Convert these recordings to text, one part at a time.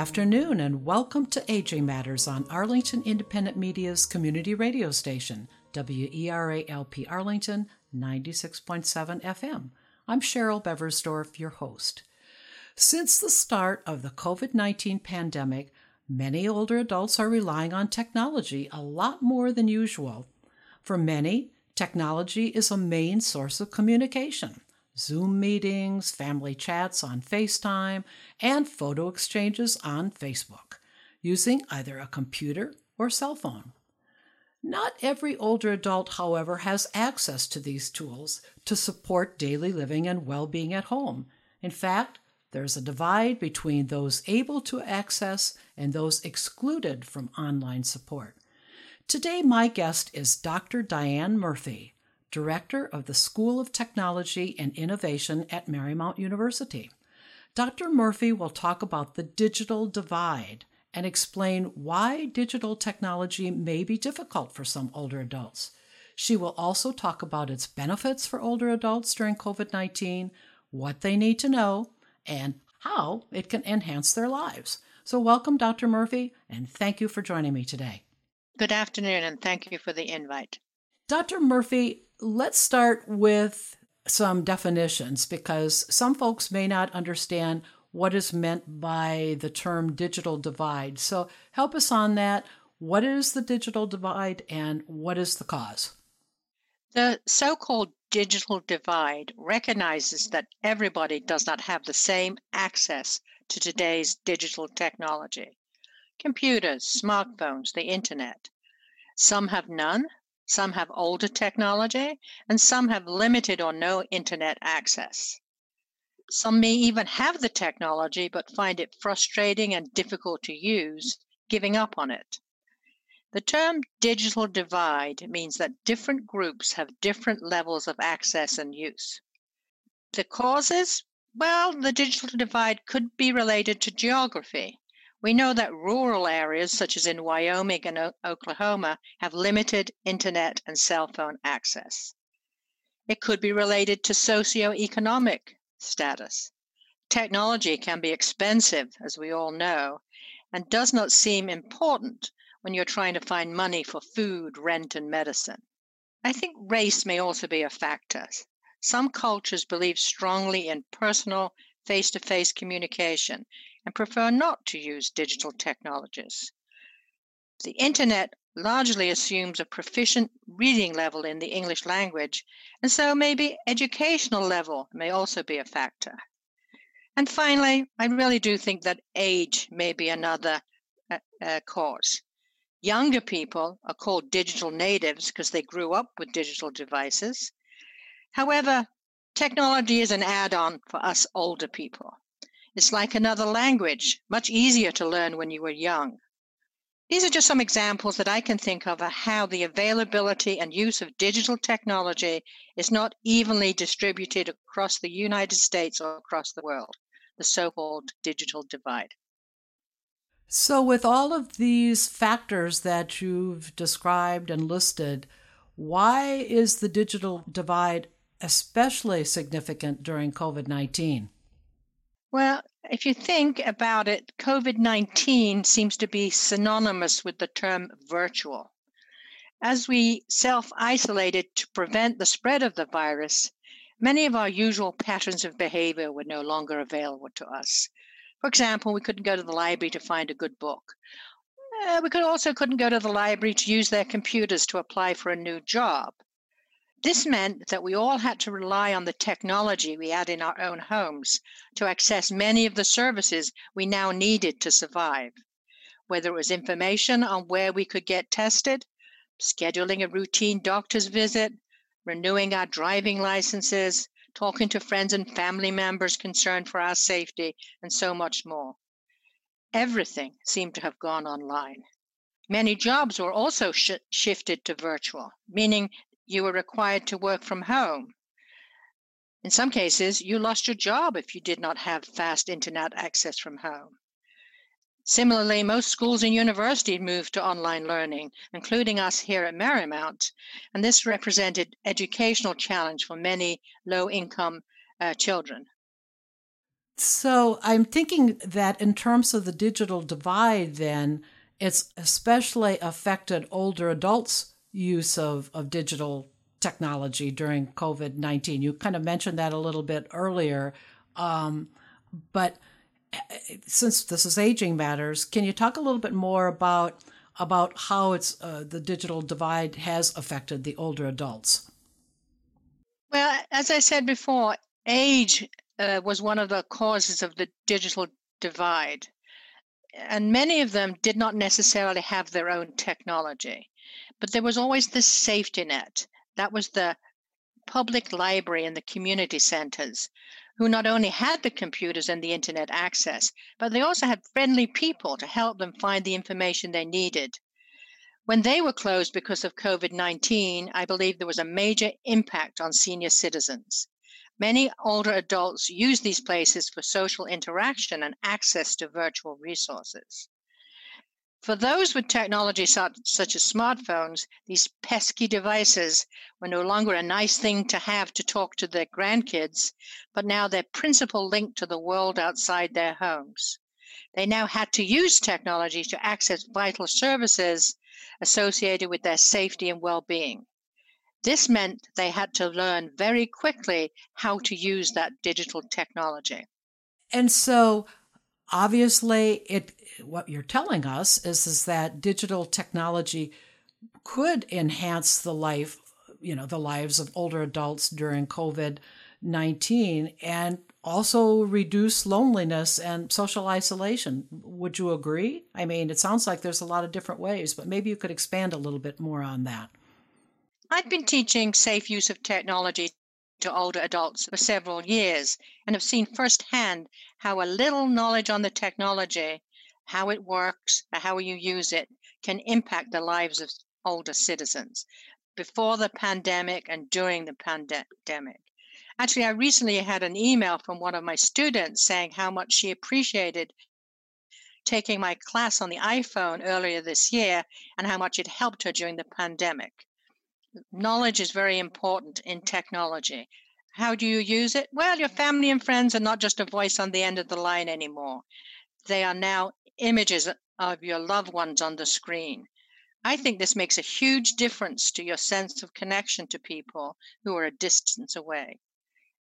Afternoon, and welcome to Aging Matters on Arlington Independent Media's community radio station, WERA LP Arlington 96.7 FM. I'm Cheryl Beversdorf, your host. Since the start of the COVID 19 pandemic, many older adults are relying on technology a lot more than usual. For many, technology is a main source of communication. Zoom meetings, family chats on FaceTime, and photo exchanges on Facebook, using either a computer or cell phone. Not every older adult, however, has access to these tools to support daily living and well being at home. In fact, there's a divide between those able to access and those excluded from online support. Today, my guest is Dr. Diane Murphy, Director of the School of Technology and Innovation at Marymount University. Dr. Murphy will talk about the digital divide and explain why digital technology may be difficult for some older adults. She will also talk about its benefits for older adults during COVID 19, what they need to know, and how it can enhance their lives. So, welcome, Dr. Murphy, and thank you for joining me today. Good afternoon, and thank you for the invite. Dr. Murphy, let's start with some definitions because some folks may not understand what is meant by the term digital divide. So help us on that. What is the digital divide and what is the cause? The so called digital divide recognizes that everybody does not have the same access to today's digital technology computers, smartphones, the internet. Some have none, some have older technology, and some have limited or no internet access. Some may even have the technology but find it frustrating and difficult to use, giving up on it. The term digital divide means that different groups have different levels of access and use. The causes? Well, the digital divide could be related to geography. We know that rural areas, such as in Wyoming and o- Oklahoma, have limited internet and cell phone access. It could be related to socioeconomic status. Technology can be expensive, as we all know, and does not seem important when you're trying to find money for food, rent, and medicine. I think race may also be a factor. Some cultures believe strongly in personal, face to face communication and prefer not to use digital technologies. The internet largely assumes a proficient reading level in the English language, and so maybe educational level may also be a factor. And finally, I really do think that age may be another uh, uh, cause. Younger people are called digital natives because they grew up with digital devices. However, technology is an add on for us older people. It's like another language, much easier to learn when you were young. These are just some examples that I can think of of how the availability and use of digital technology is not evenly distributed across the United States or across the world, the so called digital divide. So, with all of these factors that you've described and listed, why is the digital divide especially significant during COVID 19? Well, if you think about it, COVID 19 seems to be synonymous with the term virtual. As we self isolated to prevent the spread of the virus, many of our usual patterns of behavior were no longer available to us. For example, we couldn't go to the library to find a good book. Uh, we could also couldn't go to the library to use their computers to apply for a new job. This meant that we all had to rely on the technology we had in our own homes to access many of the services we now needed to survive, whether it was information on where we could get tested, scheduling a routine doctor's visit, renewing our driving licenses, talking to friends and family members concerned for our safety, and so much more. Everything seemed to have gone online. Many jobs were also sh- shifted to virtual, meaning you were required to work from home. In some cases, you lost your job if you did not have fast internet access from home. Similarly, most schools and universities moved to online learning, including us here at Marymount, and this represented educational challenge for many low-income uh, children. So I'm thinking that in terms of the digital divide, then it's especially affected older adults' use of, of digital technology during COVID 19. You kind of mentioned that a little bit earlier. Um, but eh, since this is aging matters, can you talk a little bit more about about how it's uh, the digital divide has affected the older adults? Well, as I said before, age uh, was one of the causes of the digital divide. And many of them did not necessarily have their own technology, but there was always this safety net. That was the public library and the community centers, who not only had the computers and the internet access, but they also had friendly people to help them find the information they needed. When they were closed because of COVID 19, I believe there was a major impact on senior citizens. Many older adults use these places for social interaction and access to virtual resources. For those with technology such as smartphones, these pesky devices were no longer a nice thing to have to talk to their grandkids, but now their principal link to the world outside their homes. They now had to use technology to access vital services associated with their safety and well being. This meant they had to learn very quickly how to use that digital technology. And so, obviously, it what you're telling us is, is that digital technology could enhance the life, you know, the lives of older adults during COVID 19 and also reduce loneliness and social isolation. Would you agree? I mean, it sounds like there's a lot of different ways, but maybe you could expand a little bit more on that. I've been teaching safe use of technology to older adults for several years and have seen firsthand how a little knowledge on the technology, how it works, how you use it, can impact the lives of older citizens before the pandemic and during the pandemic. Actually, I recently had an email from one of my students saying how much she appreciated taking my class on the iPhone earlier this year and how much it helped her during the pandemic. Knowledge is very important in technology. How do you use it? Well, your family and friends are not just a voice on the end of the line anymore. They are now images of your loved ones on the screen. I think this makes a huge difference to your sense of connection to people who are a distance away.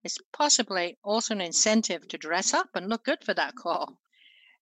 It's possibly also an incentive to dress up and look good for that call.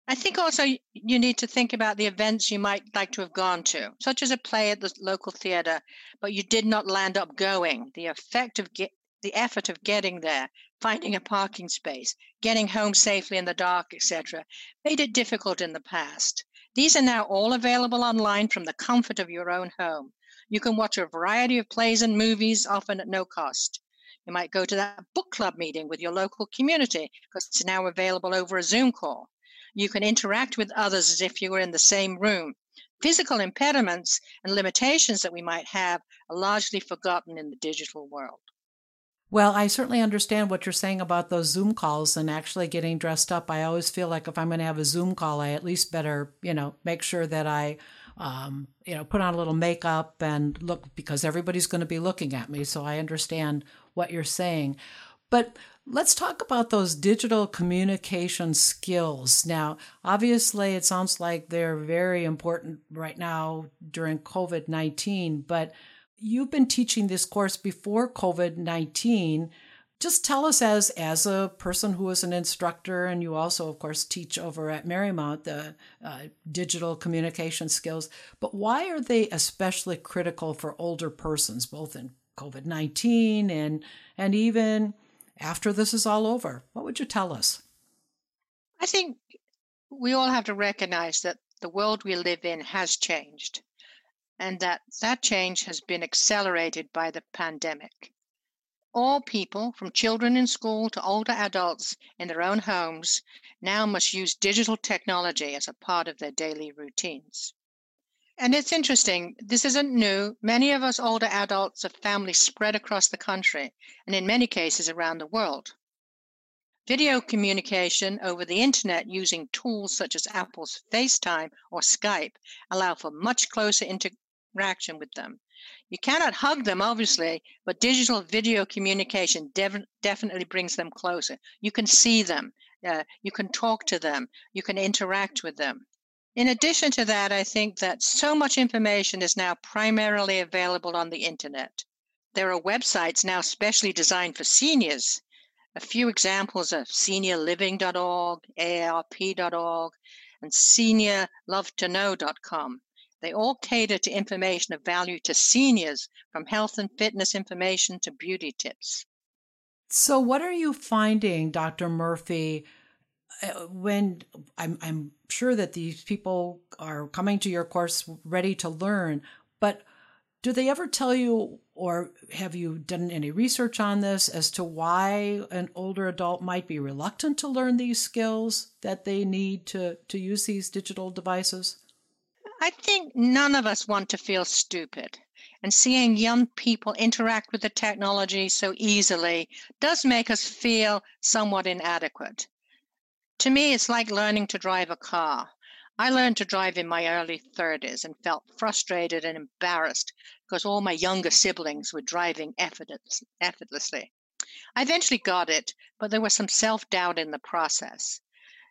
I think also you need to think about the events you might like to have gone to, such as a play at the local theater, but you did not land up going. The effect of get, the effort of getting there, finding a parking space, getting home safely in the dark, etc., made it difficult in the past. These are now all available online from the comfort of your own home. You can watch a variety of plays and movies, often at no cost. You might go to that book club meeting with your local community because it's now available over a Zoom call. You can interact with others as if you were in the same room. Physical impediments and limitations that we might have are largely forgotten in the digital world. Well, I certainly understand what you're saying about those Zoom calls and actually getting dressed up. I always feel like if I'm going to have a Zoom call, I at least better, you know, make sure that I um, you know, put on a little makeup and look because everybody's going to be looking at me. So I understand what you're saying. But let's talk about those digital communication skills. Now, obviously, it sounds like they're very important right now during COVID 19, but you've been teaching this course before COVID 19 just tell us as as a person who is an instructor and you also of course teach over at marymount the uh, digital communication skills but why are they especially critical for older persons both in covid-19 and and even after this is all over what would you tell us i think we all have to recognize that the world we live in has changed and that that change has been accelerated by the pandemic all people, from children in school to older adults in their own homes, now must use digital technology as a part of their daily routines. And it's interesting, this isn't new. Many of us older adults have families spread across the country and in many cases around the world. Video communication over the internet using tools such as Apple's FaceTime or Skype allow for much closer interaction with them you cannot hug them, obviously, but digital video communication def- definitely brings them closer. You can see them Uh, you can talk to them. You can interact with them. In addition to that, I think that so much information is now primarily available on the internet. There are websites now specially designed for seniors. A few examples are seniorliving.org, AARP.org, and seniorlovetoknow.com. They all cater to information of value to seniors, from health and fitness information to beauty tips. So, what are you finding, Dr. Murphy, Uh, when I'm, I'm sure that these people are coming to your course ready to learn, but do they ever tell you, or have you done any research on this as to why an older adult might be reluctant to learn these skills that they need to, to use these digital devices? I think none of us want to feel stupid. And seeing young people interact with the technology so easily does make us feel somewhat inadequate. To me, it's like learning to drive a car. I learned to drive in my early 30s and felt frustrated and embarrassed because all my younger siblings were driving effortlessly. I eventually got it, but there was some self doubt in the process.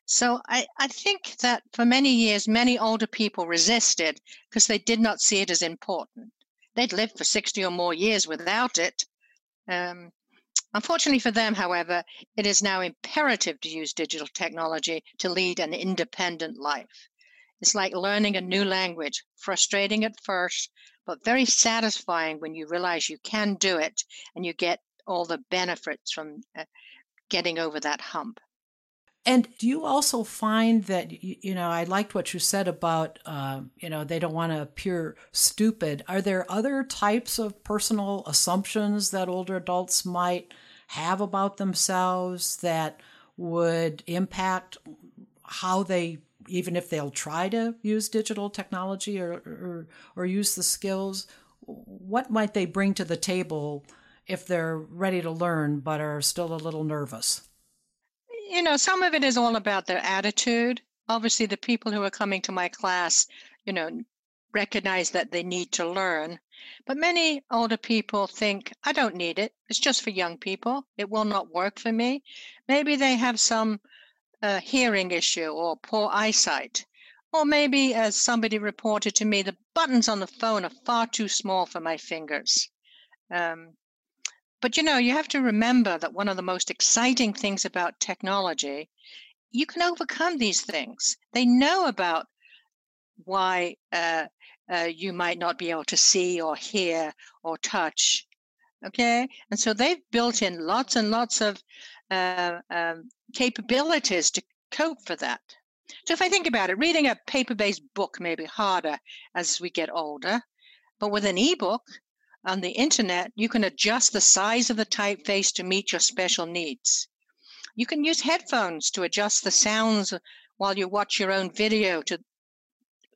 So I, I think that for many years, many older people resisted because they did not see it as important. They'd lived for 60 or more years without it. Um, unfortunately for them, however, it is now imperative to use digital technology to lead an independent life. It's like learning a new language, frustrating at first, but very satisfying when you realize you can do it and you get all the benefits from uh, getting over that hump. And do you also find that, you know, I liked what you said about, uh, you know, they don't want to appear stupid. Are there other types of personal assumptions that older adults might have about themselves that would impact how they, even if they'll try to use digital technology or, or, or use the skills, what might they bring to the table if they're ready to learn but are still a little nervous? You know, some of it is all about their attitude. Obviously, the people who are coming to my class, you know, recognize that they need to learn. But many older people think, I don't need it. It's just for young people. It will not work for me. Maybe they have some uh, hearing issue or poor eyesight. Or maybe, as somebody reported to me, the buttons on the phone are far too small for my fingers. Um, but you know, you have to remember that one of the most exciting things about technology, you can overcome these things. They know about why uh, uh, you might not be able to see or hear or touch. Okay, and so they've built in lots and lots of uh, um, capabilities to cope for that. So if I think about it, reading a paper-based book may be harder as we get older, but with an ebook, on the internet, you can adjust the size of the typeface to meet your special needs. You can use headphones to adjust the sounds while you watch your own video to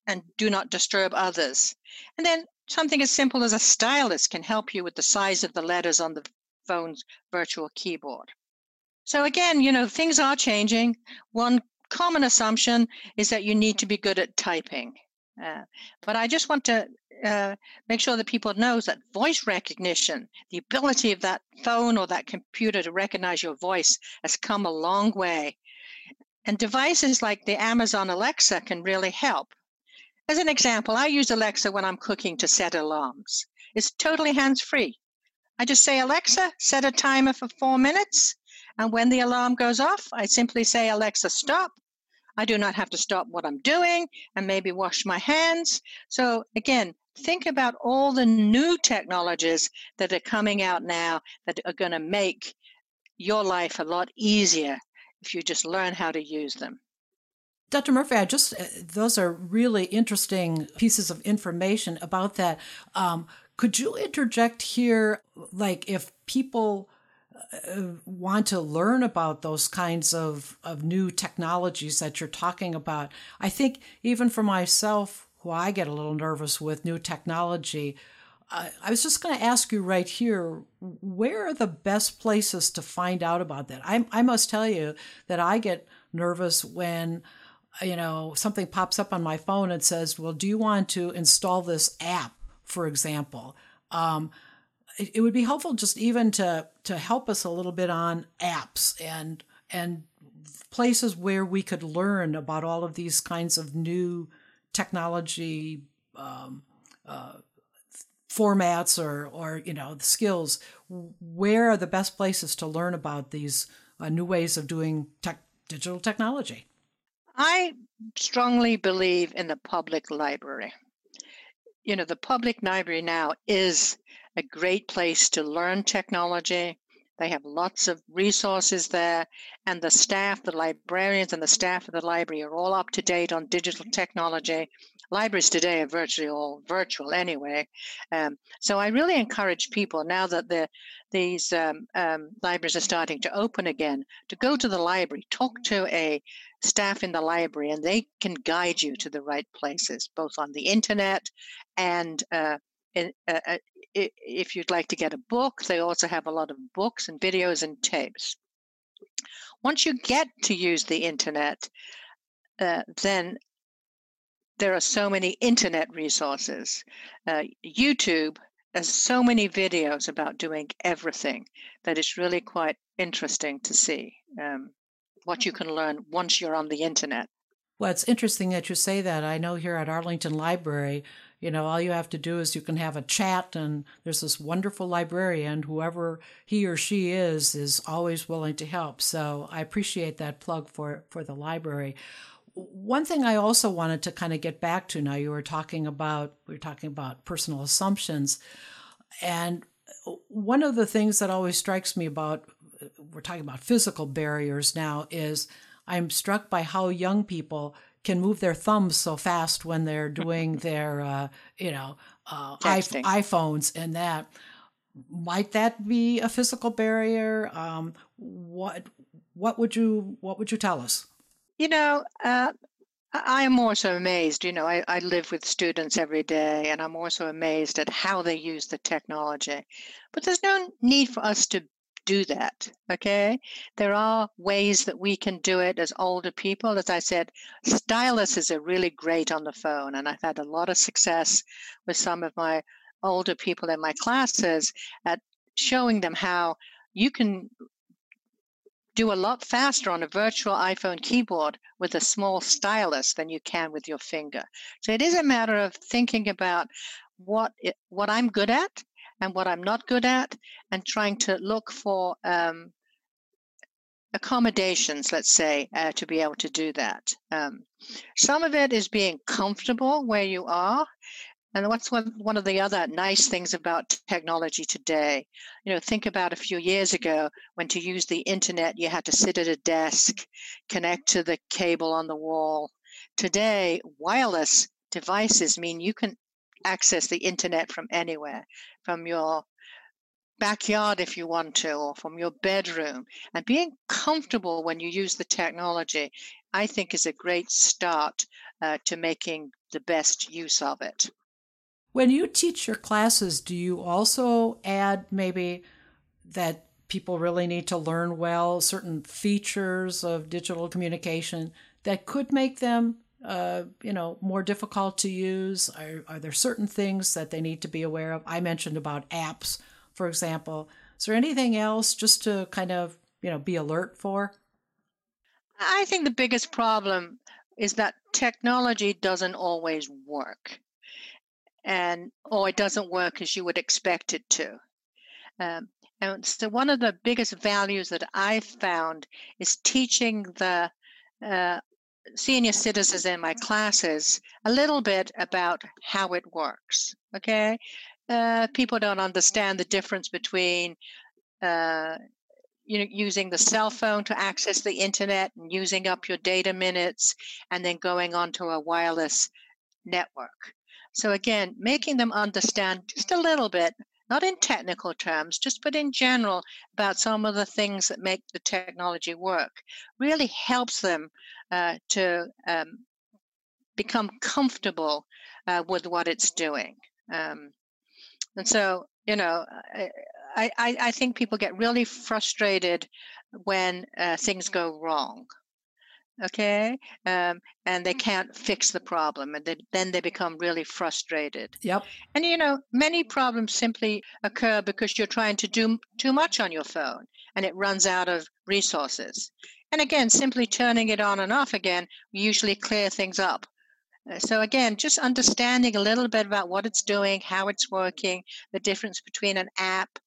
and do not disturb others. And then something as simple as a stylus can help you with the size of the letters on the phone's virtual keyboard. So again, you know, things are changing. One common assumption is that you need to be good at typing. Uh, but I just want to uh, make sure that people know that voice recognition, the ability of that phone or that computer to recognize your voice, has come a long way. And devices like the Amazon Alexa can really help. As an example, I use Alexa when I'm cooking to set alarms. It's totally hands free. I just say, Alexa, set a timer for four minutes. And when the alarm goes off, I simply say, Alexa, stop. I do not have to stop what I'm doing and maybe wash my hands. So, again, think about all the new technologies that are coming out now that are going to make your life a lot easier if you just learn how to use them. Dr. Murphy, I just, uh, those are really interesting pieces of information about that. Um, could you interject here, like if people want to learn about those kinds of, of new technologies that you're talking about. I think even for myself, who I get a little nervous with new technology, I, I was just going to ask you right here where are the best places to find out about that? I, I must tell you that I get nervous when you know something pops up on my phone and says well do you want to install this app for example um, it would be helpful just even to to help us a little bit on apps and and places where we could learn about all of these kinds of new technology um, uh, formats or or you know the skills where are the best places to learn about these uh, new ways of doing tech, digital technology? I strongly believe in the public library. You know the public library now is a great place to learn technology they have lots of resources there, and the staff, the librarians, and the staff of the library are all up to date on digital technology. Libraries today are virtually all virtual anyway. Um, so I really encourage people now that the, these um, um, libraries are starting to open again to go to the library, talk to a staff in the library, and they can guide you to the right places, both on the internet and uh, uh, uh if you'd like to get a book, they also have a lot of books and videos and tapes. Once you get to use the internet, uh, then there are so many internet resources. Uh, YouTube has so many videos about doing everything that it's really quite interesting to see um, what you can learn once you're on the internet. Well, it's interesting that you say that. I know here at Arlington Library, you know, all you have to do is you can have a chat, and there's this wonderful librarian, whoever he or she is, is always willing to help. So I appreciate that plug for, for the library. One thing I also wanted to kind of get back to now, you were talking about, we were talking about personal assumptions. And one of the things that always strikes me about, we're talking about physical barriers now, is I'm struck by how young people can move their thumbs so fast when they're doing their, uh, you know, uh, iPhones and that. Might that be a physical barrier? Um, what what would you what would you tell us? You know, uh, I am also amazed. You know, I, I live with students every day, and I'm also amazed at how they use the technology. But there's no need for us to do that. Okay. There are ways that we can do it as older people. As I said, styluses are really great on the phone. And I've had a lot of success with some of my older people in my classes at showing them how you can do a lot faster on a virtual iPhone keyboard with a small stylus than you can with your finger. So it is a matter of thinking about what it, what I'm good at and what I'm not good at, and trying to look for um, accommodations, let's say, uh, to be able to do that. Um, some of it is being comfortable where you are. And what's one, one of the other nice things about technology today? You know, think about a few years ago when to use the internet, you had to sit at a desk, connect to the cable on the wall. Today, wireless devices mean you can access the internet from anywhere, from your backyard if you want to, or from your bedroom. And being comfortable when you use the technology, I think, is a great start uh, to making the best use of it. When you teach your classes, do you also add maybe that people really need to learn well certain features of digital communication that could make them uh, you know, more difficult to use? Are, are there certain things that they need to be aware of? I mentioned about apps, for example. Is there anything else just to kind of, you know, be alert for? I think the biggest problem is that technology doesn't always work. And or it doesn't work as you would expect it to. Um, and so one of the biggest values that I've found is teaching the uh, senior citizens in my classes a little bit about how it works. Okay, uh, people don't understand the difference between uh, you know using the cell phone to access the internet and using up your data minutes, and then going onto a wireless network. So again, making them understand just a little bit not in technical terms, just but in general about some of the things that make the technology work, really helps them uh, to um, become comfortable uh, with what it's doing. Um, and so, you know, I, I, I, think people get really frustrated when uh, things go wrong okay? Um, and they can't fix the problem and they, then they become really frustrated. Yep. And you know many problems simply occur because you're trying to do too much on your phone and it runs out of resources And again, simply turning it on and off again usually clear things up. Uh, so again, just understanding a little bit about what it's doing, how it's working, the difference between an app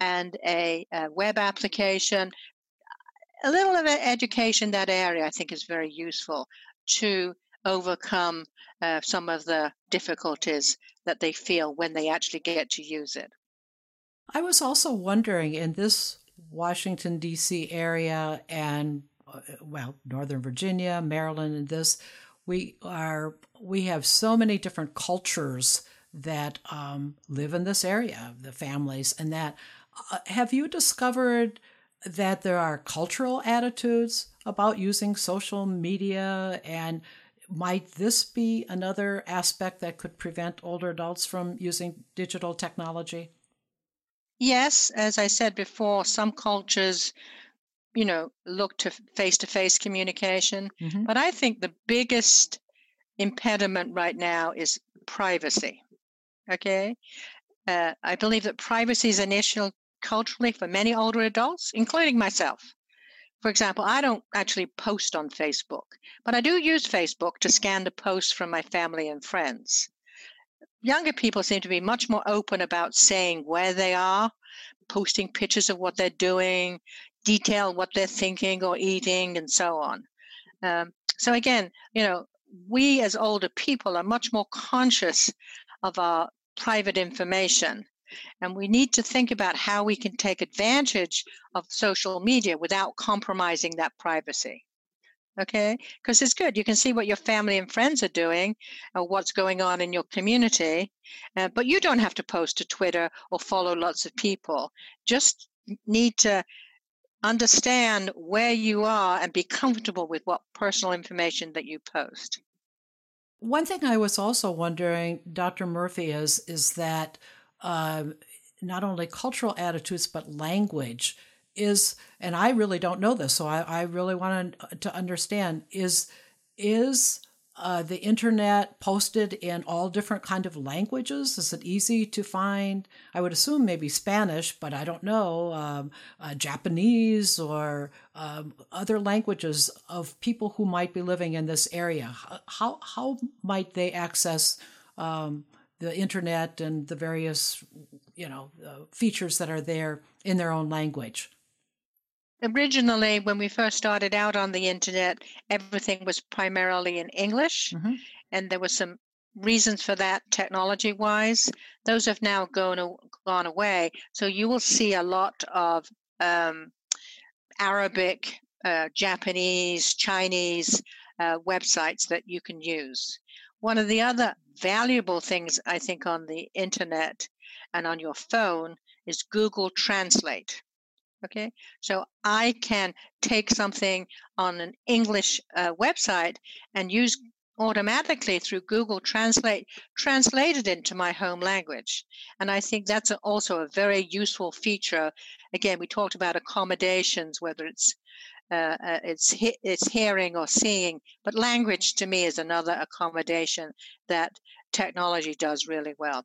and a, a web application. A little of education in that area, I think, is very useful to overcome uh, some of the difficulties that they feel when they actually get to use it. I was also wondering in this Washington, D.C. area and, uh, well, Northern Virginia, Maryland, and this, we are we have so many different cultures that um, live in this area, the families, and that. Uh, have you discovered that there are cultural attitudes about using social media and might this be another aspect that could prevent older adults from using digital technology? Yes, as I said before, some cultures, you know, look to face to face communication. Mm-hmm. But I think the biggest impediment right now is privacy. Okay. Uh, I believe that privacy is an issue culturally for many older adults, including myself. For example, I don't actually post on Facebook, but I do use Facebook to scan the posts from my family and friends. Younger people seem to be much more open about saying where they are, posting pictures of what they're doing, detail what they're thinking or eating, and so on. Um, so again, you know, we as older people are much more conscious of our private information. And we need to think about how we can take advantage of social media without compromising that privacy. Okay? Because it's good. You can see what your family and friends are doing or what's going on in your community. Uh, but you don't have to post to Twitter or follow lots of people. Just need to understand where you are and be comfortable with what personal information that you post. One thing I was also wondering, Dr. Murphy, is is that uh, not only cultural attitudes but language is, and I really don't know this, so I, I really want to understand is is uh, the internet posted in all different kind of languages? Is it easy to find? I would assume maybe Spanish, but I don't know um, uh, Japanese or um, other languages of people who might be living in this area. How how might they access um, the internet and the various you know uh, features that are there in their own language? Originally when we first started out on the internet everything was primarily in english mm-hmm. and there were some reasons for that technology wise those have now gone, gone away. So you will see a lot of um, arabic uh, japanese chinese uh, websites that you can use. One of the other valuable things i think on the internet and on your phone is google translate Okay, so I can take something on an English uh, website and use automatically through Google Translate translate it into my home language. And I think that's also a very useful feature. Again, we talked about accommodations, whether it's uh, uh, it's he- it's hearing or seeing, but language to me is another accommodation that technology does really well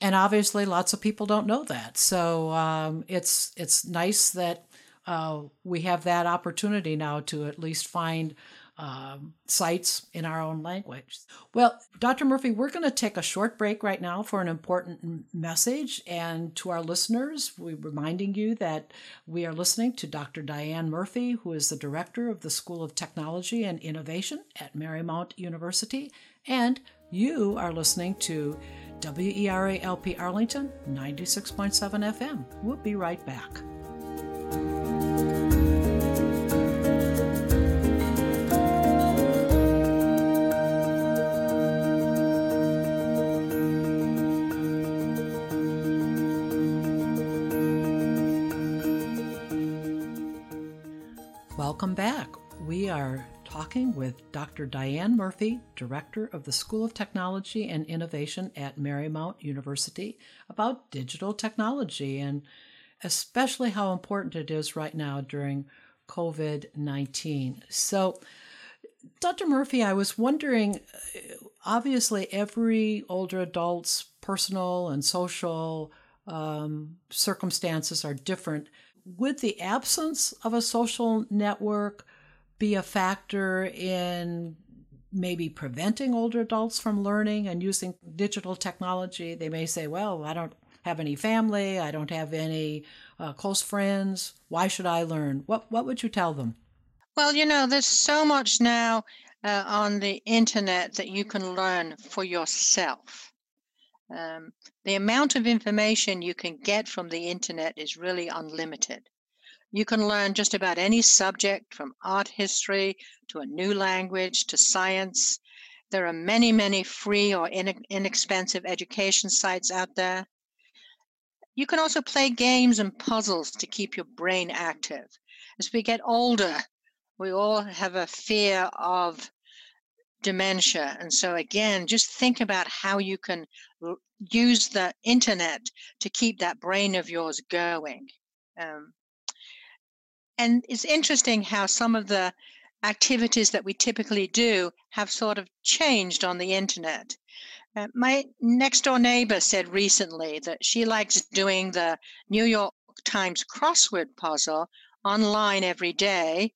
and obviously lots of people don't know that so um, it's it's nice that uh, we have that opportunity now to at least find um, sites in our own language. Well, Dr. Murphy, we're going to take a short break right now for an important message. And to our listeners, we're reminding you that we are listening to Dr. Diane Murphy, who is the director of the School of Technology and Innovation at Marymount University. And you are listening to WERA LP Arlington, 96.7 FM. We'll be right back. Welcome back. We are talking with Dr. Diane Murphy, Director of the School of Technology and Innovation at Marymount University, about digital technology and especially how important it is right now during COVID 19. So, Dr. Murphy, I was wondering obviously, every older adult's personal and social um, circumstances are different would the absence of a social network be a factor in maybe preventing older adults from learning and using digital technology? They may say, well, I don't have any family, I don't have any uh, close friends. Why should I learn? What, what would you tell them? Well, you know, there's so much now uh, on the internet that you can learn for yourself. Um, the amount of information you can get from the internet is really unlimited. You can learn just about any subject from art history to a new language to science. There are many, many free or inexpensive education sites out there. You can also play games and puzzles to keep your brain active. As we get older, we all have a fear of dementia. And so, again, just think about how you can use the internet to keep that brain of yours going. Um, and it's interesting how some of the activities that we typically do have sort of changed on the internet. Uh, my next door neighbor said recently that she likes doing the New York Times crossword puzzle online every day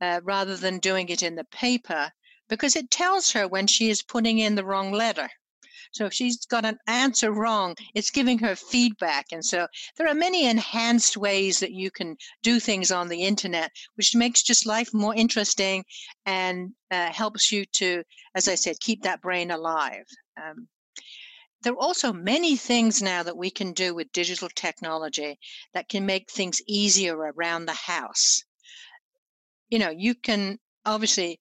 uh, rather than doing it in the paper because it tells her when she is putting in the wrong letter. So if she's got an answer wrong, it's giving her feedback. And so there are many enhanced ways that you can do things on the internet, which makes just life more interesting and uh, helps you to, as I said, keep that brain alive. Um, there are also many things now that we can do with digital technology that can make things easier around the house. You know, you can obviously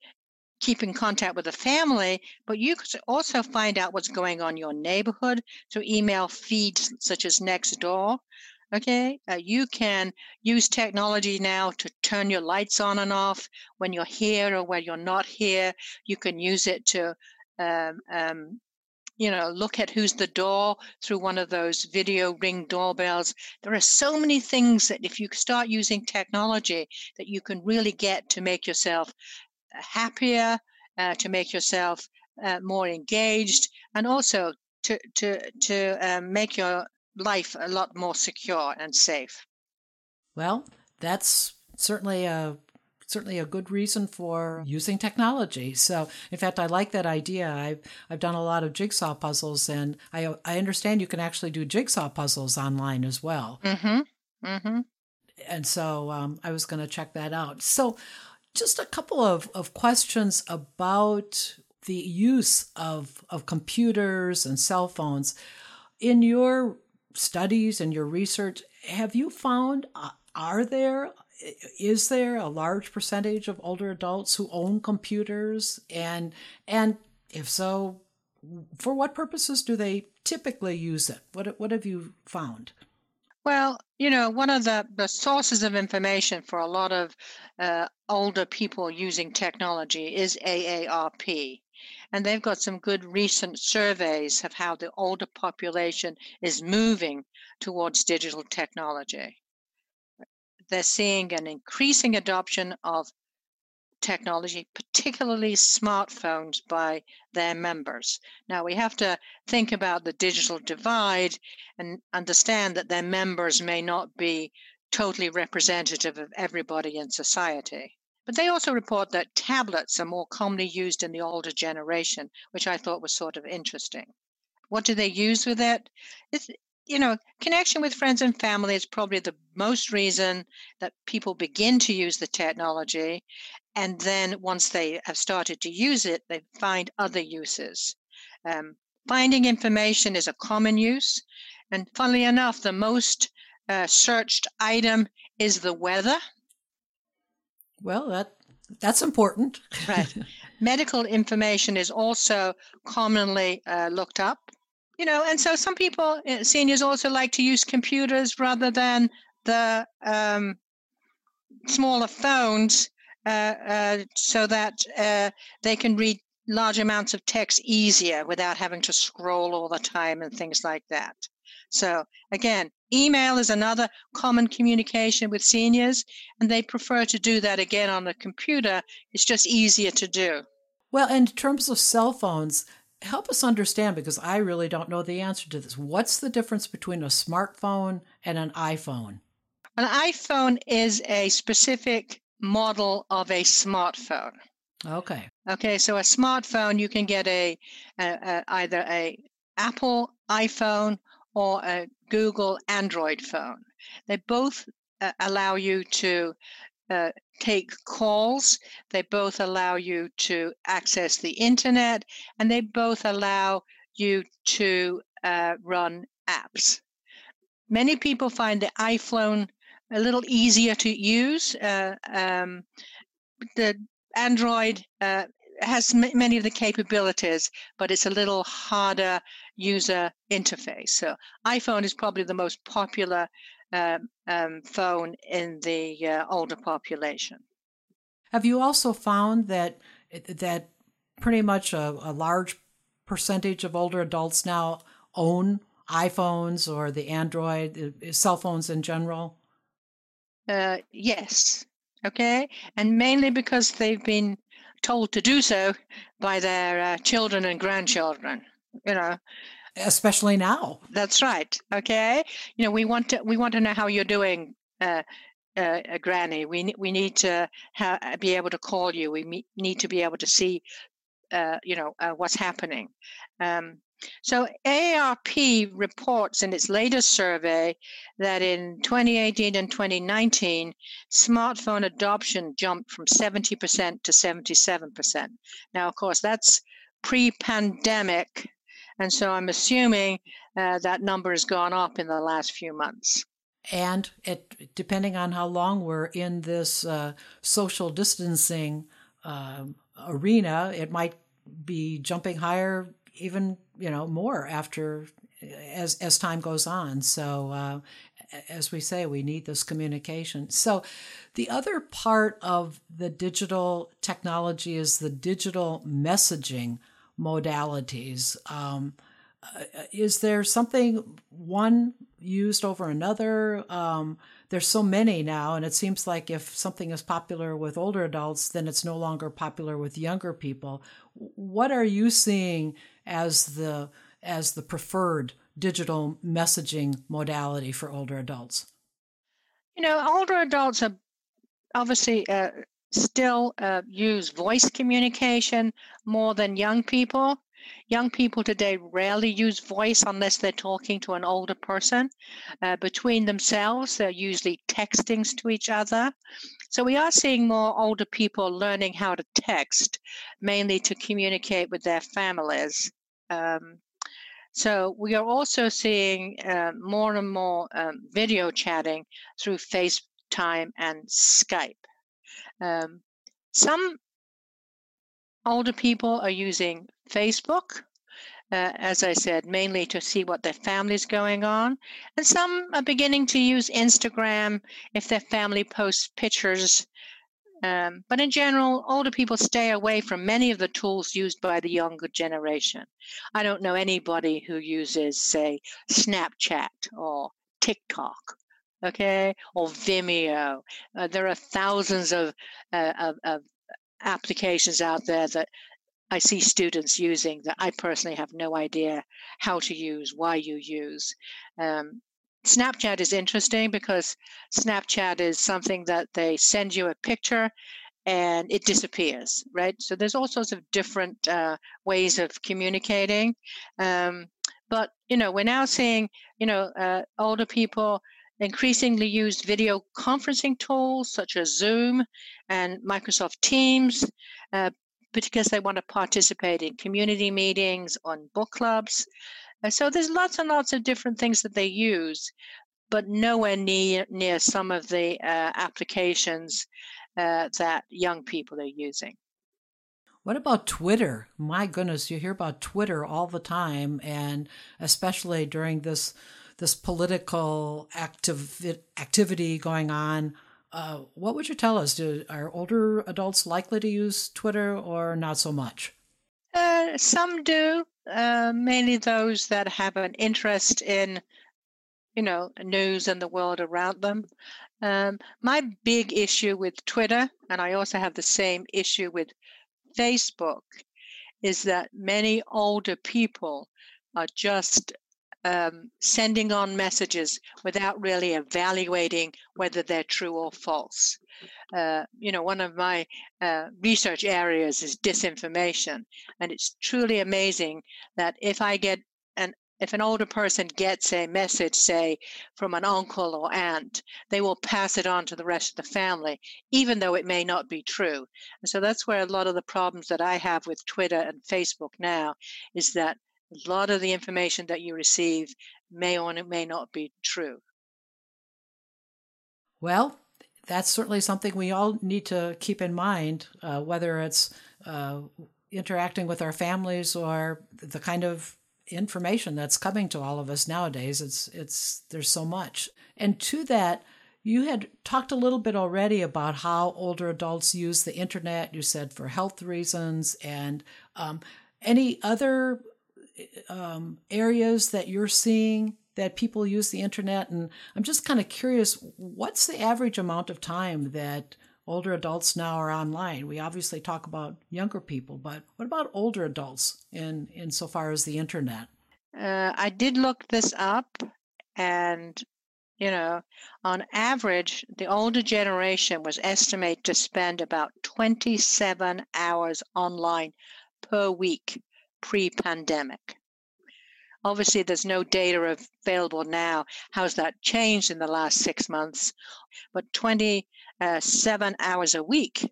keep in contact with the family, but you could also find out what's going on in your neighborhood through email feeds such as Nextdoor. Okay, uh, you can use technology now to turn your lights on and off when you're here or when you're not here. You can use it to, um, um, you know, look at who's the door through one of those video ring doorbells. There are so many things that if you start using technology, that you can really get to make yourself happier, uh, to make yourself uh, more engaged, and also to to to um, make your life a lot more secure and safe. Well, that's certainly a certainly a good reason for using technology. So, in fact, I like that idea. I've I've done a lot of jigsaw puzzles, and I I understand you can actually do jigsaw puzzles online as well. Mm-hmm. Mm-hmm. And so um, I was going to check that out. So, just a couple of, of questions about the use of, of computers and cell phones. In your studies and your research, have you found, uh, are there, is there a large percentage of older adults who own computers? And, and if so, for what purposes do they typically use it? What, what have you found? Well, you know, one of the, the sources of information for a lot of uh, older people using technology is AARP. And they've got some good recent surveys of how the older population is moving towards digital technology. They're seeing an increasing adoption of technology, particularly smartphones, by their members. Now, we have to think about the digital divide and understand that their members may not be totally representative of everybody in society. But they also report that tablets are more commonly used in the older generation, which I thought was sort of interesting. What do they use with it? You know, connection with friends and family is probably the most reason that people begin to use the technology. And then once they have started to use it, they find other uses. Um, finding information is a common use. And funnily enough, the most uh, searched item is the weather. Well, that that's important. right. Medical information is also commonly uh, looked up. You know, and so some people, uh, seniors, also like to use computers rather than the um, smaller phones uh, uh, so that uh, they can read large amounts of text easier without having to scroll all the time and things like that. So, again, email is another common communication with seniors, and they prefer to do that again on the computer. It's just easier to do. Well, in terms of cell phones, help us understand because I really don't know the answer to this. What's the difference between a smartphone and an iPhone? An iPhone is a specific model of a smartphone. Okay. Okay, so a smartphone you can get a, a, a either a Apple iPhone or a Google Android phone. They both uh, allow you to uh, take calls. They both allow you to access the internet, and they both allow you to uh, run apps. Many people find the iPhone a little easier to use. Uh, um, the Android uh, has m- many of the capabilities, but it's a little harder user interface. So iPhone is probably the most popular um, um, phone in the uh, older population. Have you also found that that pretty much a, a large percentage of older adults now own iPhones or the Android uh, cell phones in general? Uh, yes. Okay. And mainly because they've been told to do so by their uh, children and grandchildren. You know, especially now. That's right. Okay. You know, we want to we want to know how you're doing, uh, uh, uh Granny. We we need to ha- be able to call you. We me- need to be able to see, uh, you know, uh, what's happening. Um, so AARP reports in its latest survey that in 2018 and 2019, smartphone adoption jumped from 70% to 77%. Now, of course, that's pre-pandemic and so I'm assuming uh, that number has gone up in the last few months. And it, depending on how long we're in this uh, social distancing uh, arena, it might be jumping higher, even you know more after as as time goes on. So uh, as we say, we need this communication. So, the other part of the digital technology is the digital messaging modalities. Um, uh, is there something one used over another? Um, there's so many now, and it seems like if something is popular with older adults, then it's no longer popular with younger people. What are you seeing as the as the preferred digital messaging modality for older adults? You know, older adults are obviously uh, still uh, use voice communication more than young people. Young people today rarely use voice unless they're talking to an older person. Uh, between themselves, they're usually texting to each other. So we are seeing more older people learning how to text, mainly to communicate with their families. Um, so we are also seeing uh, more and more um, video chatting through FaceTime and Skype. Um, some older people are using Facebook, uh, as I said, mainly to see what their family's going on. And some are beginning to use Instagram if their family posts pictures. Um, but in general, older people stay away from many of the tools used by the younger generation. I don't know anybody who uses, say, Snapchat or TikTok okay, or Vimeo. Uh, there are thousands of, uh, of, of applications out there that I see students using that I personally have no idea how to use, why you use. Um, Snapchat is interesting because Snapchat is something that they send you a picture and it disappears, right? So there's all sorts of different uh, ways of communicating. Um, but, you know, we're now seeing, you know, uh, older people increasingly use video conferencing tools such as Zoom and Microsoft Teams uh, because they want to participate in community meetings, on book clubs. So there's lots and lots of different things that they use, but nowhere near near some of the uh, applications uh, that young people are using. What about Twitter? My goodness, you hear about Twitter all the time, and especially during this this political activ- activity going on. Uh, what would you tell us? Do, are older adults likely to use Twitter or not so much? Uh, some do, uh, mainly those that have an interest in, you know, news and the world around them. Um, my big issue with Twitter, and I also have the same issue with Facebook, is that many older people are just um, sending on messages without really evaluating whether they're true or false. Uh, you know, one of my uh, research areas is disinformation, and it's truly amazing that if I get an if an older person gets a message, say, from an uncle or aunt, they will pass it on to the rest of the family, even though it may not be true. And so that's where a lot of the problems that I have with Twitter and Facebook now is that a lot of the information that you receive may or may not be true. Well, that's certainly something we all need to keep in mind, uh, whether it's uh, interacting with our families or the kind of information that's coming to all of us nowadays. It's it's there's so much, and to that. You had talked a little bit already about how older adults use the internet. You said for health reasons, and um, any other um, areas that you're seeing that people use the internet. And I'm just kind of curious what's the average amount of time that older adults now are online? We obviously talk about younger people, but what about older adults in insofar as the internet? Uh, I did look this up, and you know, on average, the older generation was estimated to spend about 27 hours online per week pre pandemic. Obviously, there's no data available now. How's that changed in the last six months? But 27 hours a week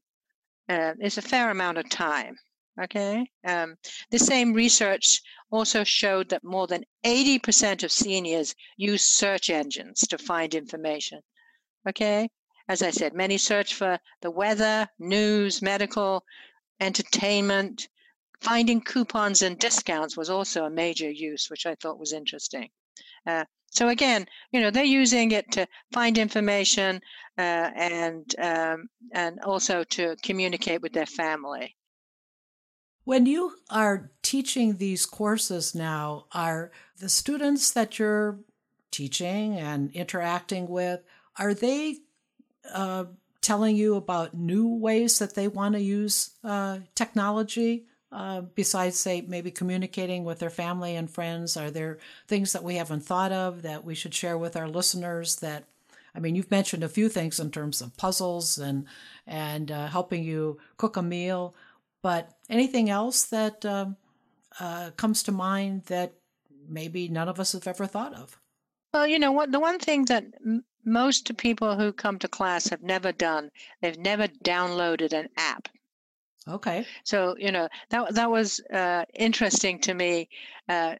uh, is a fair amount of time. Okay. Um, the same research also showed that more than 80% of seniors use search engines to find information. Okay. As I said, many search for the weather, news, medical, entertainment, Finding coupons and discounts was also a major use, which I thought was interesting. Uh, so again, you know, they're using it to find information uh, and um, and also to communicate with their family. When you are teaching these courses now, are the students that you're teaching and interacting with are they uh, telling you about new ways that they want to use uh, technology? Uh, besides, say, maybe communicating with their family and friends? Are there things that we haven't thought of that we should share with our listeners? That, I mean, you've mentioned a few things in terms of puzzles and and uh, helping you cook a meal, but anything else that um, uh, comes to mind that maybe none of us have ever thought of? Well, you know what? The one thing that m- most people who come to class have never done, they've never downloaded an app. Okay. So you know that that was uh, interesting to me. Uh,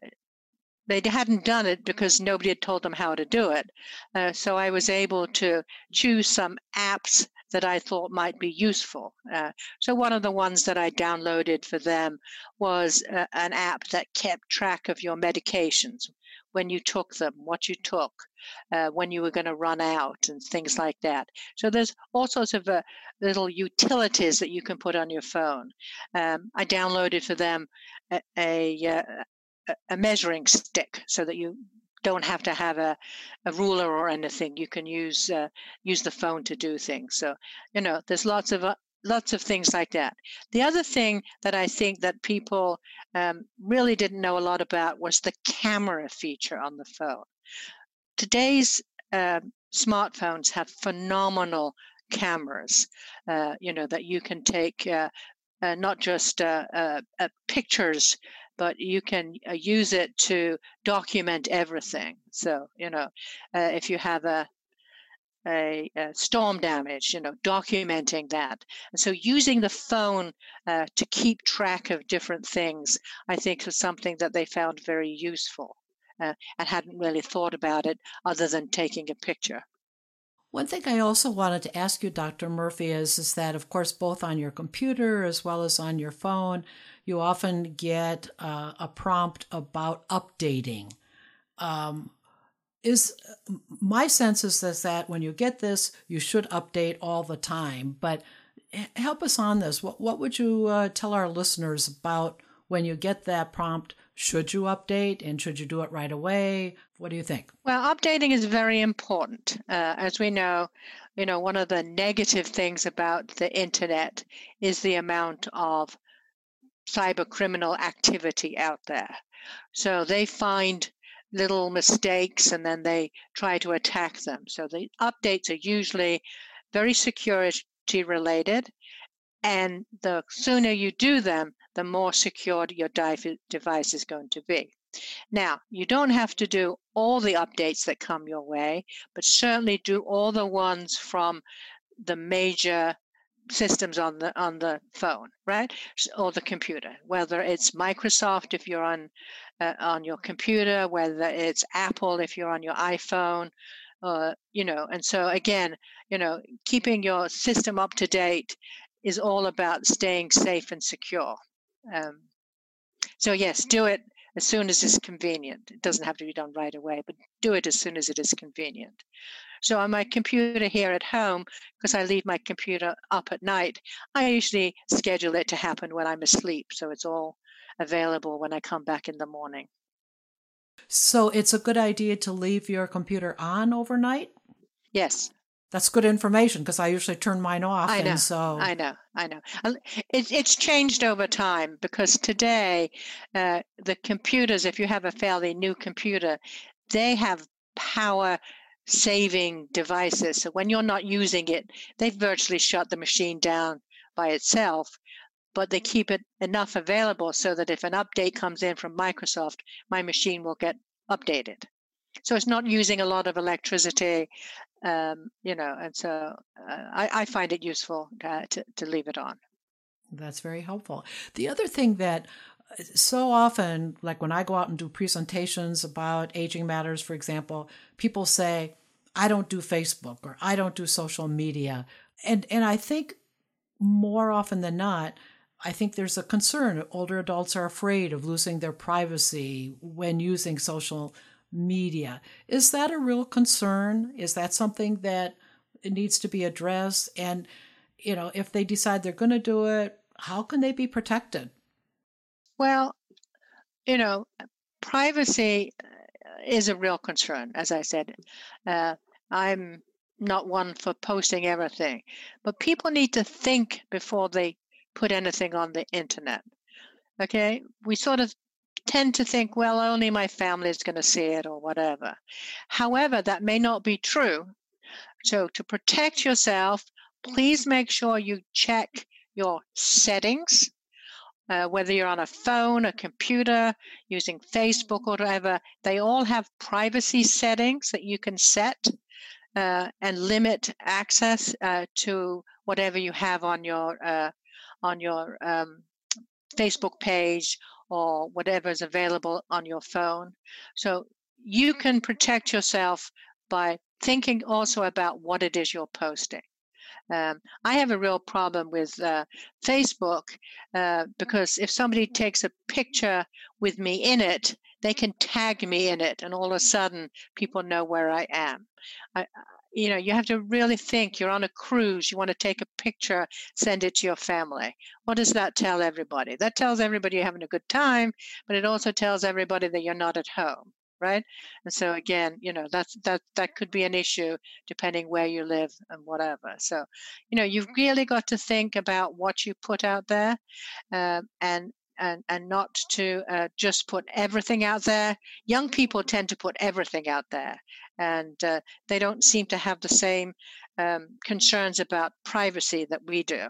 they hadn't done it because nobody had told them how to do it. Uh, so I was able to choose some apps that I thought might be useful. Uh, so one of the ones that I downloaded for them was uh, an app that kept track of your medications, when you took them, what you took, uh, when you were going to run out, and things like that. So there's all sorts of uh, little utilities that you can put on your phone. Um, I downloaded for them a, a, uh, a, measuring stick so that you don't have to have a, a ruler or anything. You can use uh, use the phone to do things. So you know, there's lots of uh, lots of things like that. The other thing that I think that people um, really didn't know a lot about was the camera feature on the phone. Today's uh, smartphones have phenomenal cameras, uh, you know, that you can take uh, uh not just pictures, but you can use it to document everything. So, you know, if you have a a, a, storm damage, you know, documenting that. And so using the phone uh, to keep track of different things, I think was something that they found very useful uh, and hadn't really thought about it other than taking a picture. One thing I also wanted to ask you, Dr. Murphy, is, is that, of course, both on your computer as well as on your phone, you often get uh, a prompt about updating. Um, is my sense is that when you get this, you should update all the time. But help us on this. What what would you uh, tell our listeners about when you get that prompt? Should you update and should you do it right away? What do you think? Well, updating is very important. Uh, as we know, you know, one of the negative things about the internet is the amount of cyber criminal activity out there. So they find little mistakes and then they try to attack them. So the updates are usually very security related. And the sooner you do them, the more secure your device is going to be. Now, you don't have to do all the updates that come your way, but certainly do all the ones from the major systems on the on the phone, right, or the computer. Whether it's Microsoft if you're on uh, on your computer, whether it's Apple if you're on your iPhone, uh, you know. And so again, you know, keeping your system up to date is all about staying safe and secure. Um, so yes, do it as soon as it's convenient. It doesn't have to be done right away, but do it as soon as it is convenient. So on my computer here at home, because I leave my computer up at night, I usually schedule it to happen when I'm asleep. So it's all available when I come back in the morning. So it's a good idea to leave your computer on overnight? Yes. That's good information because I usually turn mine off. I know. And so I know. I know. It, it's changed over time because today, uh, the computers, if you have a fairly new computer, they have power saving devices. So when you're not using it, they've virtually shut the machine down by itself, but they keep it enough available so that if an update comes in from Microsoft, my machine will get updated. So it's not using a lot of electricity, um, you know, and so uh, I, I, find it useful to, to, to leave it on. That's very helpful. The other thing that uh, so often, like when I go out and do presentations about aging matters, for example, people say, I don't do Facebook or I don't do social media. And, and I think more often than not, I think there's a concern. Older adults are afraid of losing their privacy when using social media. Is that a real concern? Is that something that needs to be addressed? And, you know, if they decide they're going to do it, how can they be protected? Well, you know, privacy is a real concern, as I said. Uh, I'm not one for posting everything, but people need to think before they put anything on the internet. Okay, we sort of tend to think, well, only my family is going to see it or whatever. However, that may not be true. So, to protect yourself, please make sure you check your settings uh, whether you're on a phone, a computer, using Facebook or whatever, they all have privacy settings that you can set uh, and limit access uh, to whatever you have on your uh, on your um, Facebook page or whatever is available on your phone. So you can protect yourself by thinking also about what it is you're posting. Um, I have a real problem with uh, Facebook uh, because if somebody takes a picture with me in it, they can tag me in it, and all of a sudden people know where I am. I, you know, you have to really think you're on a cruise, you want to take a picture, send it to your family. What does that tell everybody? That tells everybody you're having a good time, but it also tells everybody that you're not at home right? And so again, you know, that's that that could be an issue depending where you live and whatever. So, you know, you've really got to think about what you put out there, um, and and and not to uh, just put everything out there. Young people tend to put everything out there, and uh, they don't seem to have the same um, concerns about privacy that we do.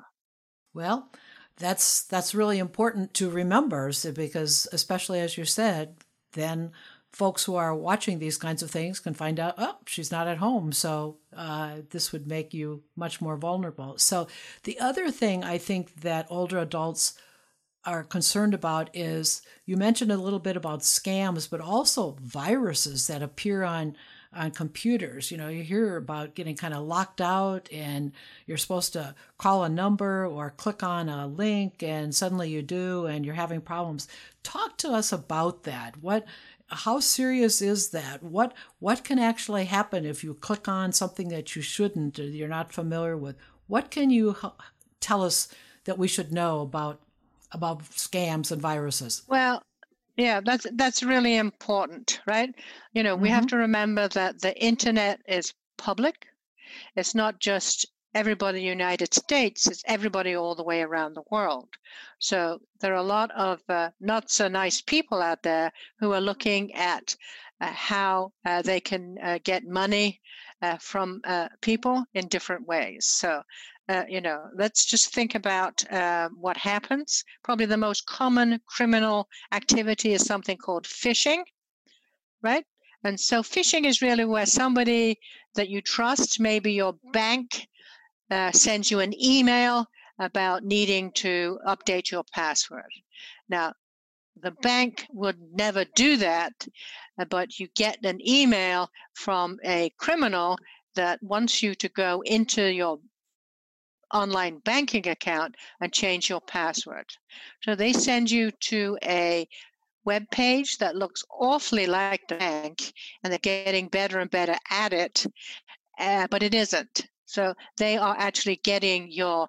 Well. That's that's really important to remember because especially as you said, then folks who are watching these kinds of things can find out, oh, she's not at home. So uh, this would make you much more vulnerable. So the other thing I think that older adults are concerned about is you mentioned a little bit about scams, but also viruses that appear on on computers. You know, you hear about getting kind of locked out and you're supposed to call a number or click on a link and suddenly you do and you're having problems. Talk to us about that. What how serious is that? What what can actually happen if you click on something that you shouldn't or you're not familiar with? What can you tell us that we should know about about scams and viruses? Well, yeah, that's that's really important, right? You know, we mm-hmm. have to remember that the internet is public. It's not just everybody in the United States, it's everybody all the way around the world. So there are a lot of uh, not so nice people out there who are looking at uh, how uh, they can uh, get money uh, from uh, people in different ways. So, Uh, you know, let's just think about uh, what happens. Probably the most common criminal activity is something called phishing, right? And so, phishing is really where somebody that you trust, maybe your bank, uh, sends you an email about needing to update your password. Now, the bank would never do that, uh, but you get an email from a criminal that wants you to go into your online banking account and change your password. So they send you to a web page that looks awfully like the bank, and they're getting better and better at it, uh, but it isn't. So they are actually getting your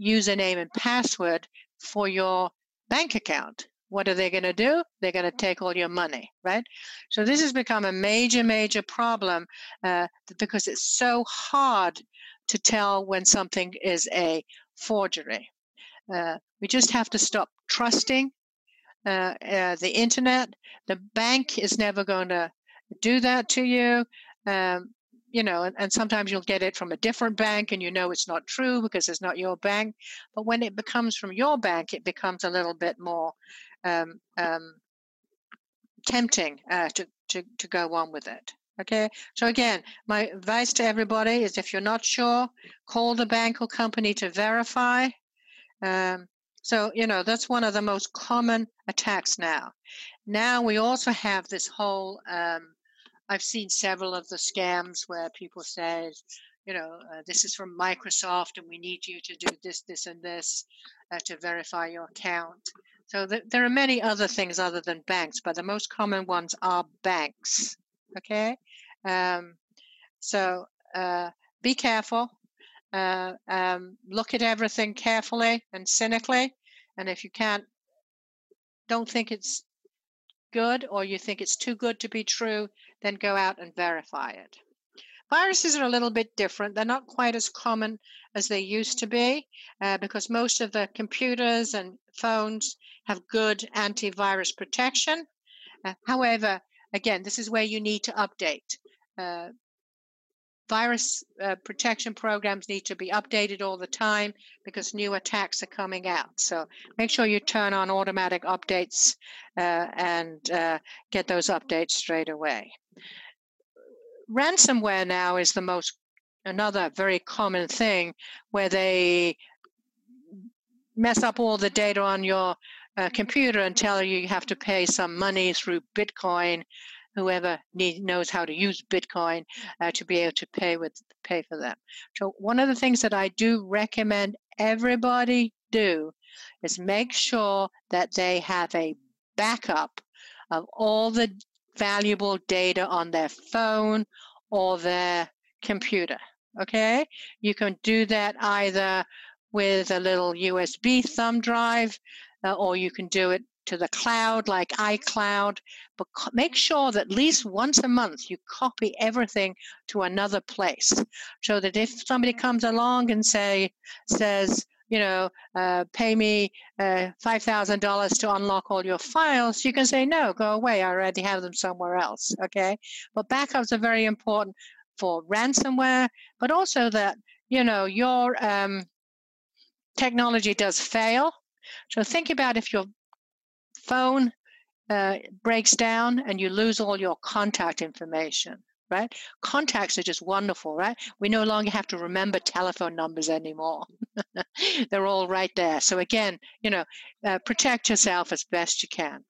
username and password for your bank account what are they going to do? They're going to take all your money, right? So this has become a major, major problem uh, because it's so hard to tell when something is a forgery. Uh, we just have to stop trusting uh, uh the internet. The bank is never going to do that to you. Um, you know, and, and, sometimes you'll get it from a different bank and you know it's not true because it's not your bank. But when it becomes from your bank, it becomes a little bit more um, um, tempting uh, to, to, to go on with it. Okay, so again, my advice to everybody is if you're not sure, call the bank or company to verify. Um, so, you know, that's one of the most common attacks now. Now we also have this whole, um, I've seen several of the scams where people say, you know, uh, this is from Microsoft and we need you to do this, this, and this uh, to verify your account. So th- there are many other things other than banks, but the most common ones are banks. Okay, um, so uh, be careful. Uh, um, look at everything carefully and cynically, and if you can't, don't think it's good or you think it's too good to be true, then go out and verify it. Viruses are a little bit different. They're not quite as common as they used to be uh, because most of the computers and phones have good antivirus protection. Uh, however, again, this is where you need to update. Uh, virus uh, protection programs need to be updated all the time because new attacks are coming out. So make sure you turn on automatic updates uh, and uh, get those updates straight away ransomware now is the most another very common thing where they mess up all the data on your uh, computer and tell you you have to pay some money through Bitcoin. Whoever need, knows how to use Bitcoin uh, to be able to pay with pay for them. So one of the things that I do recommend everybody do is make sure that they have a backup of all the valuable data on their phone or their computer. Okay, you can do that either with a little USB thumb drive, uh, or you can do it to the cloud like iCloud. But co- make sure that at least once a month you copy everything to another place, so that if somebody comes along and say says, you know, uh, pay me uh, $5,000 to unlock all your files, you can say, no, go away. I already have them somewhere else. Okay. But backups are very important for ransomware, but also that, you know, your um, technology does fail. So think about if your phone uh, breaks down and you lose all your contact information right? Contacts are just wonderful, right? We no longer have to remember telephone numbers anymore. They're all right there. So again, you know, uh, protect yourself as best you can.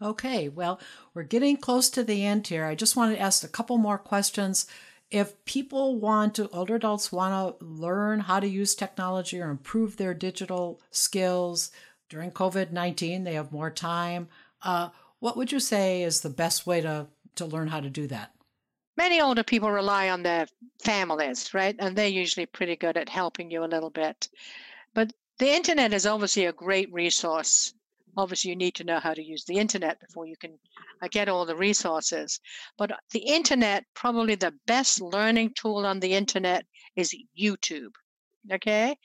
Okay, well, we're getting close to the end here. I just want to ask a couple more questions. If people want to, older adults want to learn how to use technology or improve their digital skills during COVID 19, they have more time. Uh, what would you say is the best way to, to learn how to do that? many older people rely on their families, right? And they're usually pretty good at helping you a little bit. But the internet is obviously a great resource. Obviously, you need to know how to use the internet before you can uh, get all the resources. But the internet, probably the best learning tool on the internet is YouTube. Okay?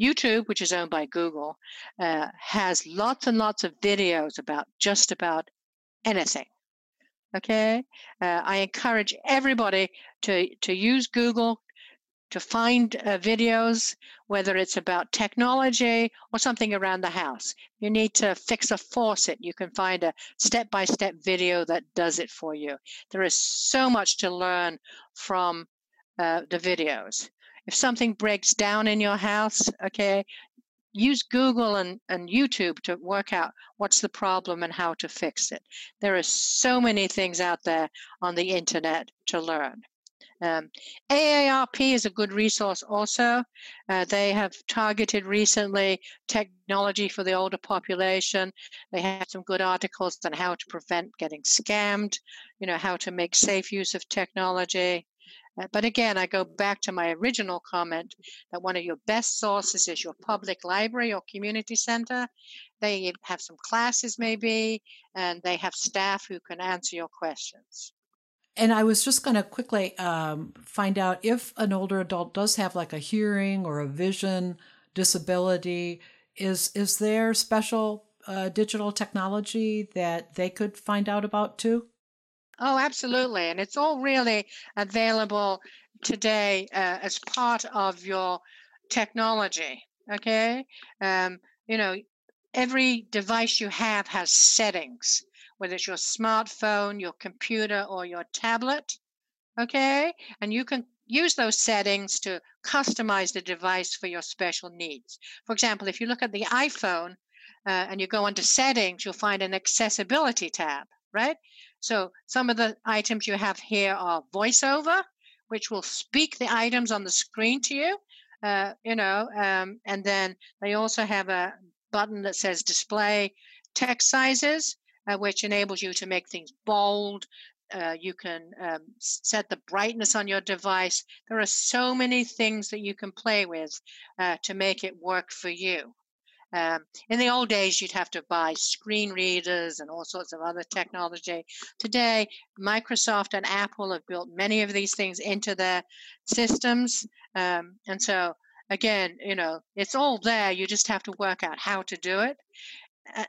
YouTube, which is owned by Google, uh, has lots and lots of videos about just about anything Okay, uh, I encourage everybody to to use Google to find uh, videos, whether it's about technology or something around the house. You need to fix a faucet. You can find a step by step video that does it for you. There is so much to learn from uh, the videos. If something breaks down in your house, okay, use Google and, and YouTube to work out what's the problem and how to fix it. There are so many things out there on the internet to learn. Um, AARP is a good resource also. Uh, they have targeted recently technology for the older population. They have some good articles on how to prevent getting scammed, you know, how to make safe use of technology. Uh, but again, I go back to my original comment that one of your best sources is your public library or community center. They have some classes, maybe, and they have staff who can answer your questions. And I was just going to quickly um, find out if an older adult does have like a hearing or a vision disability, is is there special uh, digital technology that they could find out about too? Oh, absolutely, and it's all really available today uh, as part of your technology. Okay, um, you know, every device you have has settings whether it's your smartphone, your computer, or your tablet. Okay? And you can use those settings to customize the device for your special needs. For example, if you look at the iPhone uh, and you go under settings, you'll find an accessibility tab, right? So some of the items you have here are voiceover, which will speak the items on the screen to you. Uh, you know, um, and then they also have a button that says display text sizes uh, which enables you to make things bold. Uh, you can um, set the brightness on your device. There are so many things that you can play with uh, to make it work for you. Um, in the old days, you'd have to buy screen readers and all sorts of other technology. Today, Microsoft and Apple have built many of these things into their systems. Um, and so, again, you know, it's all there. You just have to work out how to do it.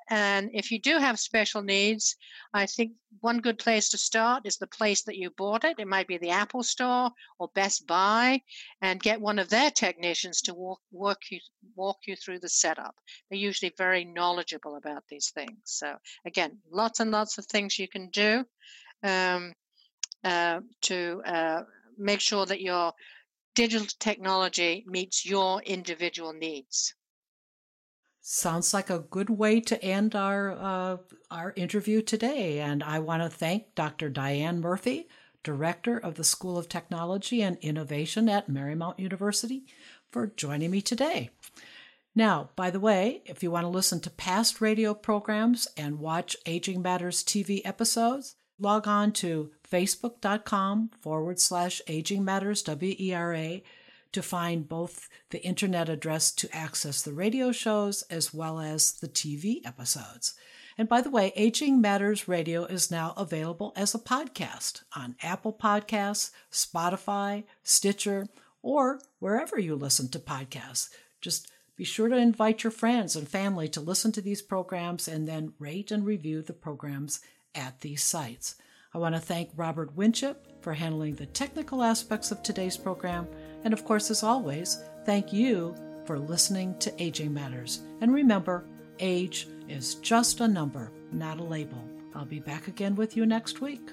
And if you do have special needs, I think one good place to start is the place that you bought it. It might be the Apple Store or Best Buy, and get one of their technicians to walk, you, walk you through the setup. They're usually very knowledgeable about these things. So, again, lots and lots of things you can do um, uh, to uh, make sure that your digital technology meets your individual needs. Sounds like a good way to end our uh, our interview today, and I want to thank Dr. Diane Murphy, Director of the School of Technology and Innovation at Marymount University, for joining me today. Now, by the way, if you want to listen to past radio programs and watch Aging Matters TV episodes, log on to facebook.com forward slash Aging Matters WERA to find both the internet address to access the radio shows as well as the TV episodes. And by the way, Aging Matters Radio is now available as a podcast on Apple Podcasts, Spotify, Stitcher, or wherever you listen to podcasts. Just be sure to invite your friends and family to listen to these programs and then rate and review the programs at these sites. I want to thank Robert Winship for handling the technical aspects of today's program. And of course, as always, thank you for listening to Aging Matters. And remember, age is just a number, not a label. I'll be back again with you next week.